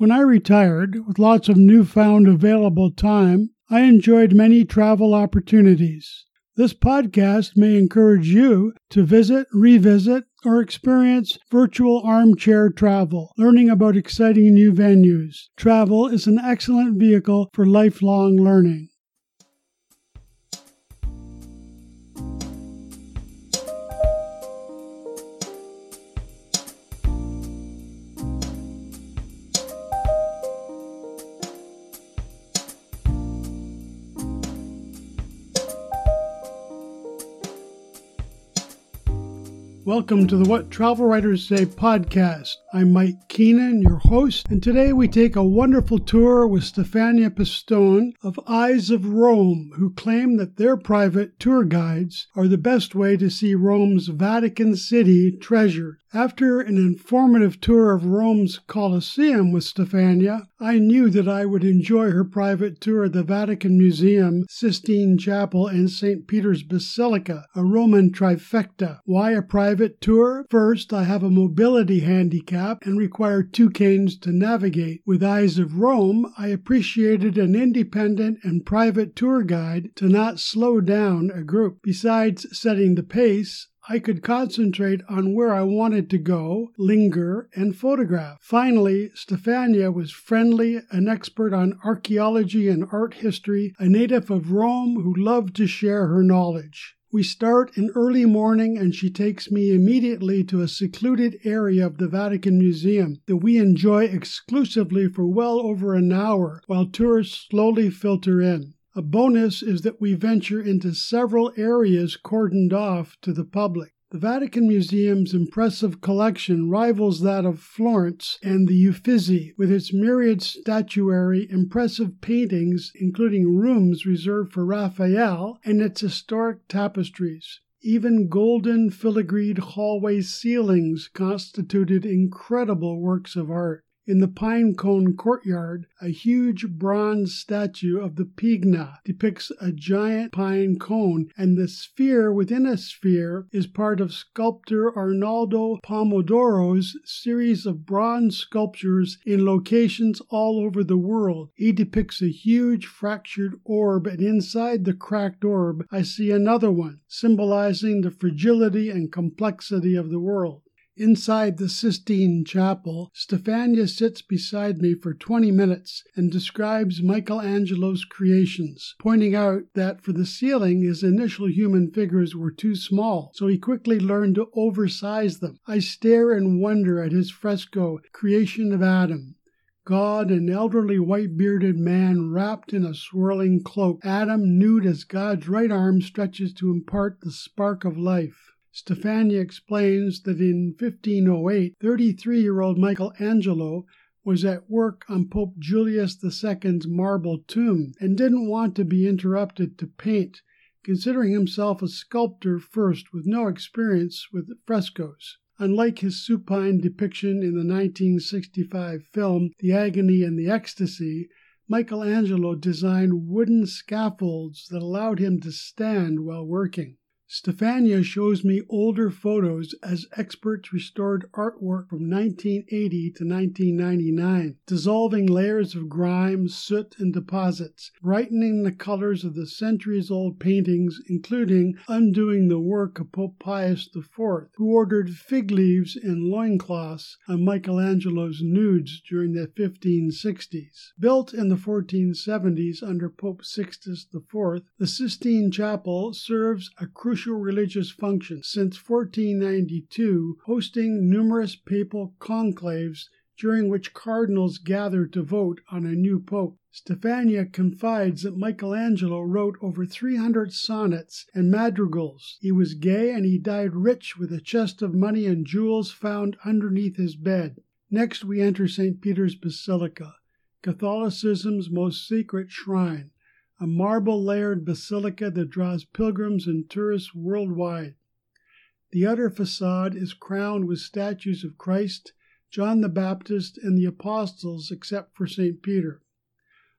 When I retired, with lots of newfound available time, I enjoyed many travel opportunities. This podcast may encourage you to visit, revisit, or experience virtual armchair travel, learning about exciting new venues. Travel is an excellent vehicle for lifelong learning. Welcome to the What Travel Writers Say podcast. I'm Mike Keenan, your host, and today we take a wonderful tour with Stefania Pistone of Eyes of Rome, who claim that their private tour guides are the best way to see Rome's Vatican City treasure. After an informative tour of Rome's Colosseum with Stefania, I knew that I would enjoy her private tour of the Vatican Museum, Sistine Chapel, and St. Peter's Basilica, a Roman trifecta. Why a private tour? First, I have a mobility handicap and require two canes to navigate. With Eyes of Rome, I appreciated an independent and private tour guide to not slow down a group. Besides setting the pace, I could concentrate on where I wanted to go, linger, and photograph. Finally, Stefania was friendly, an expert on archaeology and art history, a native of Rome who loved to share her knowledge. We start in early morning, and she takes me immediately to a secluded area of the Vatican Museum that we enjoy exclusively for well over an hour while tourists slowly filter in. A bonus is that we venture into several areas cordoned off to the public. The Vatican Museum's impressive collection rivals that of Florence and the Uffizi, with its myriad statuary, impressive paintings, including rooms reserved for Raphael, and its historic tapestries. Even golden filigreed hallway ceilings constituted incredible works of art. In the pine cone courtyard, a huge bronze statue of the Pigna depicts a giant pine cone, and the sphere within a sphere is part of sculptor Arnaldo Pomodoro's series of bronze sculptures in locations all over the world. He depicts a huge fractured orb, and inside the cracked orb, I see another one, symbolizing the fragility and complexity of the world. Inside the Sistine Chapel, Stefania sits beside me for 20 minutes and describes Michelangelo's creations, pointing out that for the ceiling his initial human figures were too small, so he quickly learned to oversize them. I stare and wonder at his fresco, Creation of Adam. God, an elderly white bearded man wrapped in a swirling cloak, Adam nude as God's right arm stretches to impart the spark of life. Stefania explains that in 1508, 33 year old Michelangelo was at work on Pope Julius II's marble tomb and didn't want to be interrupted to paint, considering himself a sculptor first with no experience with frescoes. Unlike his supine depiction in the 1965 film The Agony and the Ecstasy, Michelangelo designed wooden scaffolds that allowed him to stand while working. Stefania shows me older photos as experts restored artwork from 1980 to 1999, dissolving layers of grime, soot, and deposits, brightening the colors of the centuries old paintings, including undoing the work of Pope Pius IV, who ordered fig leaves and loincloths on Michelangelo's nudes during the 1560s. Built in the 1470s under Pope Sixtus IV, the Sistine Chapel serves a crucial crucial religious function since 1492, hosting numerous papal conclaves during which cardinals gathered to vote on a new pope. Stefania confides that Michelangelo wrote over 300 sonnets and madrigals. He was gay and he died rich with a chest of money and jewels found underneath his bed. Next, we enter St. Peter's Basilica, Catholicism's most secret shrine a marble layered basilica that draws pilgrims and tourists worldwide. The outer facade is crowned with statues of Christ, John the Baptist, and the apostles, except for St. Peter.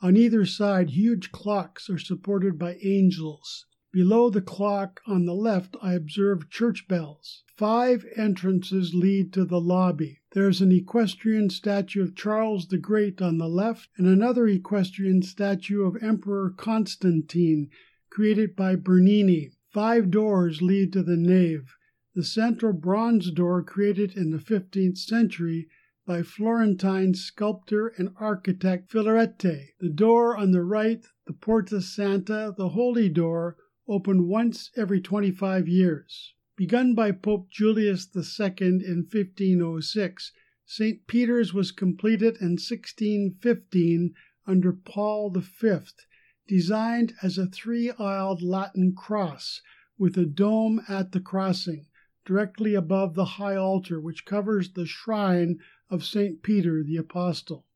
On either side, huge clocks are supported by angels. Below the clock on the left, I observe church bells. Five entrances lead to the lobby. There's an equestrian statue of Charles the Great on the left, and another equestrian statue of Emperor Constantine, created by Bernini. Five doors lead to the nave. The central bronze door, created in the 15th century by Florentine sculptor and architect Filarete. The door on the right, the Porta Santa, the Holy Door, open once every 25 years. Begun by Pope Julius II in 1506, St. Peter's was completed in 1615 under Paul V, designed as a three aisled Latin cross with a dome at the crossing, directly above the high altar which covers the shrine of St. Peter the Apostle.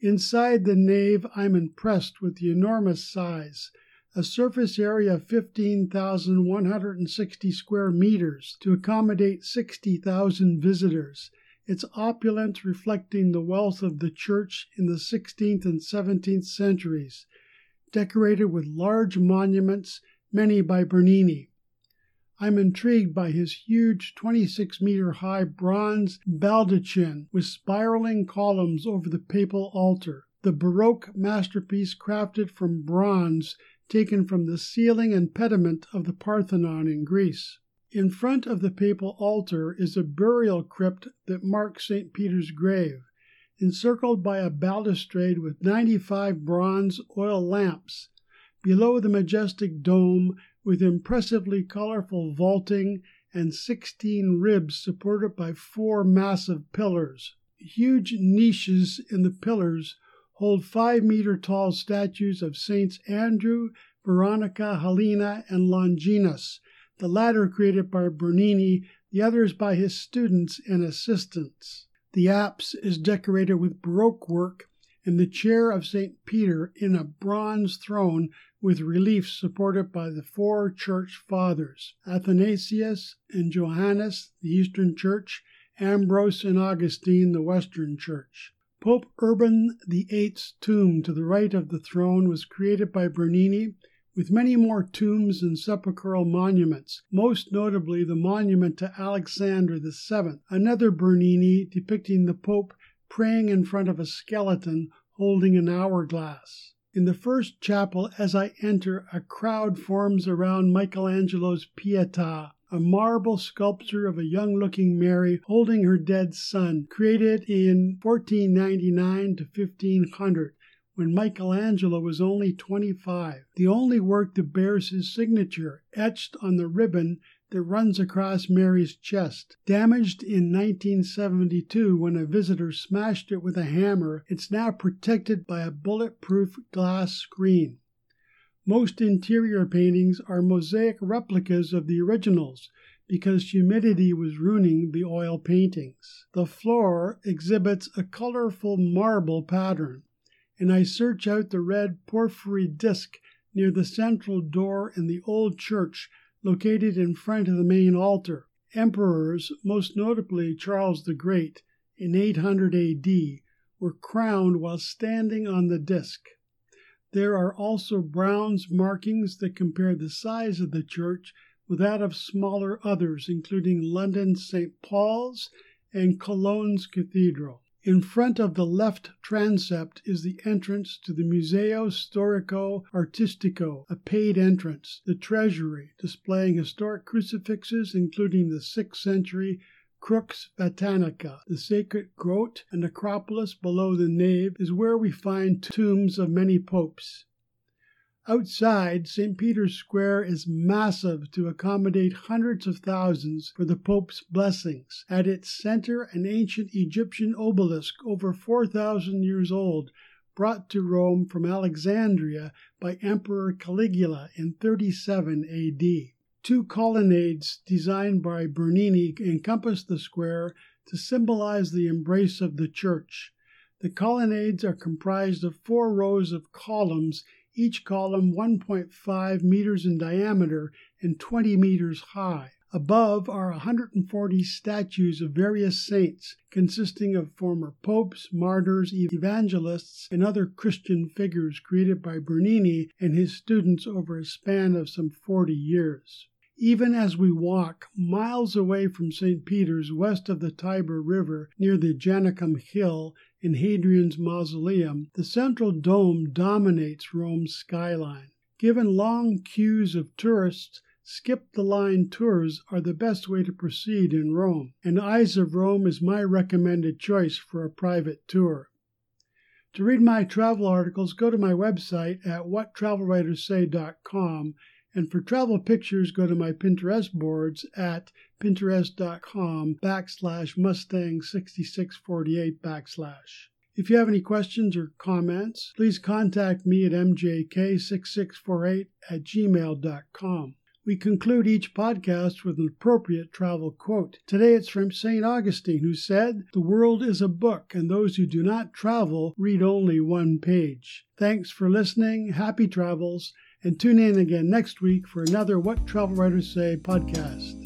Inside the nave, I'm impressed with the enormous size a surface area of 15,160 square meters to accommodate 60,000 visitors, its opulence reflecting the wealth of the church in the 16th and 17th centuries, decorated with large monuments, many by Bernini. I'm intrigued by his huge 26 meter high bronze baldachin with spiraling columns over the papal altar, the Baroque masterpiece crafted from bronze taken from the ceiling and pediment of the Parthenon in Greece. In front of the papal altar is a burial crypt that marks St. Peter's grave, encircled by a balustrade with 95 bronze oil lamps. Below the majestic dome, with impressively colorful vaulting and 16 ribs supported by four massive pillars. Huge niches in the pillars hold five meter tall statues of Saints Andrew, Veronica, Helena, and Longinus, the latter created by Bernini, the others by his students and assistants. The apse is decorated with Baroque work, and the chair of St. Peter in a bronze throne with reliefs supported by the four church fathers Athanasius and Johannes, the Eastern Church, Ambrose and Augustine, the Western Church. Pope Urban VIII's tomb to the right of the throne was created by Bernini, with many more tombs and sepulchral monuments, most notably the monument to Alexander VII, another Bernini depicting the Pope praying in front of a skeleton holding an hourglass. In the first chapel, as I enter, a crowd forms around Michelangelo's Pietà, a marble sculpture of a young looking Mary holding her dead son, created in 1499 to 1500 when Michelangelo was only 25, the only work that bears his signature, etched on the ribbon that runs across Mary's chest. Damaged in 1972 when a visitor smashed it with a hammer, it's now protected by a bulletproof glass screen. Most interior paintings are mosaic replicas of the originals because humidity was ruining the oil paintings. The floor exhibits a colorful marble pattern, and I search out the red porphyry disc near the central door in the old church located in front of the main altar. Emperors, most notably Charles the Great, in 800 AD, were crowned while standing on the disc. There are also Brown's markings that compare the size of the church with that of smaller others, including London's St. Paul's and Cologne's Cathedral. In front of the left transept is the entrance to the Museo Storico Artistico, a paid entrance, the treasury, displaying historic crucifixes, including the 6th century Crux Vaticana. The sacred grot and necropolis below the nave is where we find tombs of many popes. Outside, St. Peter's Square is massive to accommodate hundreds of thousands for the Pope's blessings. At its center, an ancient Egyptian obelisk over 4,000 years old, brought to Rome from Alexandria by Emperor Caligula in 37 AD. Two colonnades designed by Bernini encompass the square to symbolize the embrace of the church. The colonnades are comprised of four rows of columns, each column 1.5 meters in diameter and 20 meters high. Above are 140 statues of various saints, consisting of former popes, martyrs, evangelists, and other Christian figures created by Bernini and his students over a span of some 40 years. Even as we walk miles away from St. Peter's west of the Tiber River near the Janiculum Hill in Hadrian's Mausoleum, the central dome dominates Rome's skyline. Given long queues of tourists, skip the line tours are the best way to proceed in Rome, and Eyes of Rome is my recommended choice for a private tour. To read my travel articles, go to my website at whattravelwriterssay.com and for travel pictures, go to my Pinterest boards at pinterest.com backslash Mustang 6648 backslash. If you have any questions or comments, please contact me at mjk6648 at gmail.com. We conclude each podcast with an appropriate travel quote. Today it's from St. Augustine, who said, The world is a book, and those who do not travel read only one page. Thanks for listening. Happy travels and tune in again next week for another What Travel Writers Say podcast.